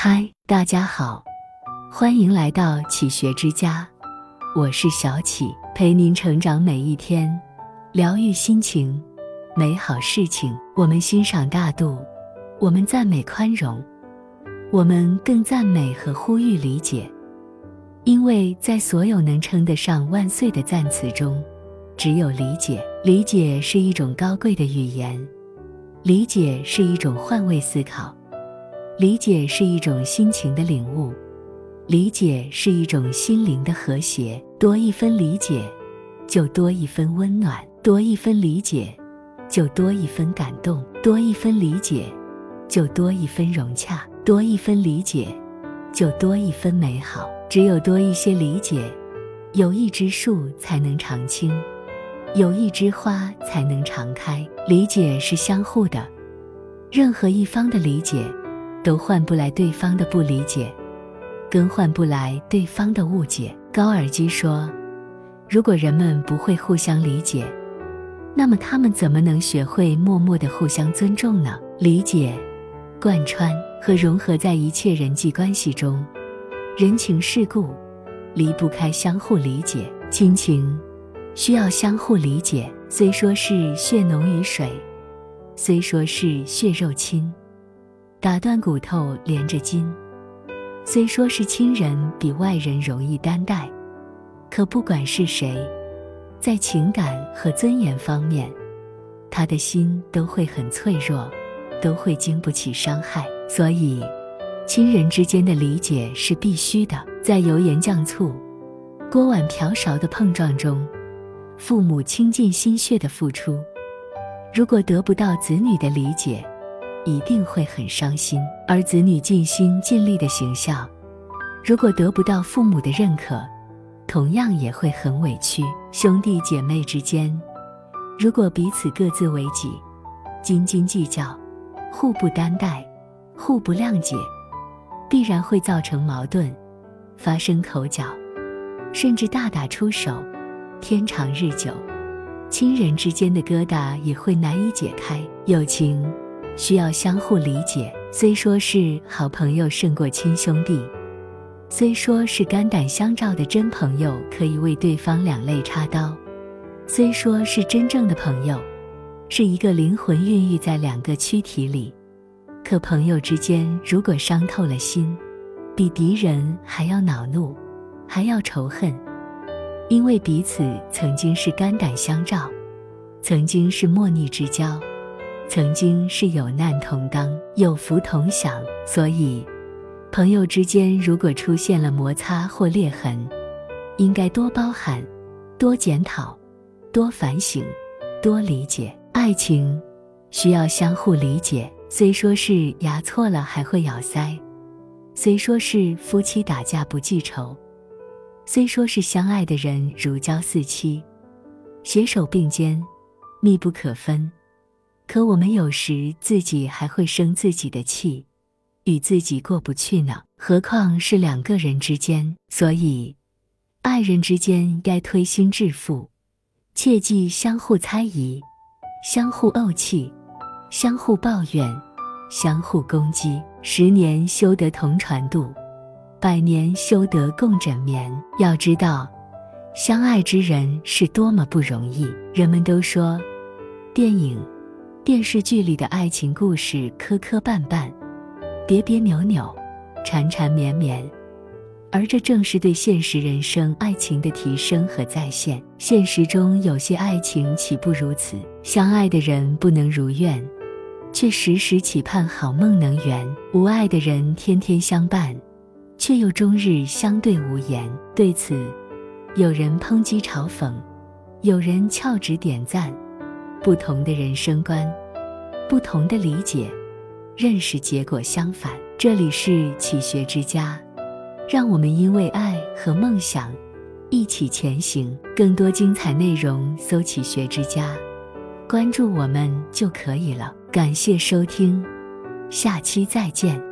嗨，大家好，欢迎来到启学之家，我是小启，陪您成长每一天，疗愈心情，美好事情。我们欣赏大度，我们赞美宽容，我们更赞美和呼吁理解，因为在所有能称得上万岁的赞词中，只有理解。理解是一种高贵的语言，理解是一种换位思考。理解是一种心情的领悟，理解是一种心灵的和谐。多一分理解，就多一分温暖；多一分理解，就多一分感动；多一分理解，就多一分融洽；多一分理解，就多一分美好。只有多一些理解，有一枝树才能常青，有一枝花才能常开。理解是相互的，任何一方的理解。都换不来对方的不理解，更换不来对方的误解。高尔基说：“如果人们不会互相理解，那么他们怎么能学会默默的互相尊重呢？”理解、贯穿和融合在一切人际关系中，人情世故离不开相互理解，亲情需要相互理解。虽说是血浓于水，虽说是血肉亲。打断骨头连着筋，虽说是亲人比外人容易担待，可不管是谁，在情感和尊严方面，他的心都会很脆弱，都会经不起伤害。所以，亲人之间的理解是必须的。在油盐酱醋、锅碗瓢勺的碰撞中，父母倾尽心血的付出，如果得不到子女的理解，一定会很伤心，而子女尽心尽力的行孝，如果得不到父母的认可，同样也会很委屈。兄弟姐妹之间，如果彼此各自为己，斤斤计较，互不担待，互不谅解，必然会造成矛盾，发生口角，甚至大打出手。天长日久，亲人之间的疙瘩也会难以解开。友情。需要相互理解，虽说是好朋友胜过亲兄弟，虽说是肝胆相照的真朋友可以为对方两肋插刀，虽说是真正的朋友，是一个灵魂孕育在两个躯体里，可朋友之间如果伤透了心，比敌人还要恼怒，还要仇恨，因为彼此曾经是肝胆相照，曾经是莫逆之交。曾经是有难同当、有福同享，所以朋友之间如果出现了摩擦或裂痕，应该多包涵、多检讨、多反省、多理解。爱情需要相互理解，虽说是牙错了还会咬腮，虽说是夫妻打架不记仇，虽说是相爱的人如胶似漆，携手并肩，密不可分。可我们有时自己还会生自己的气，与自己过不去呢，何况是两个人之间？所以，爱人之间该推心置腹，切忌相互猜疑、相互怄气、相互抱怨、相互攻击。十年修得同船渡，百年修得共枕眠。要知道，相爱之人是多么不容易。人们都说，电影。电视剧里的爱情故事磕磕绊绊、别别扭扭、缠缠绵绵，而这正是对现实人生爱情的提升和再现。现实中有些爱情岂不如此？相爱的人不能如愿，却时时期盼好梦能圆；无爱的人天天相伴，却又终日相对无言。对此，有人抨击嘲讽，有人翘指点赞。不同的人生观，不同的理解，认识结果相反。这里是启学之家，让我们因为爱和梦想一起前行。更多精彩内容，搜“启学之家”，关注我们就可以了。感谢收听，下期再见。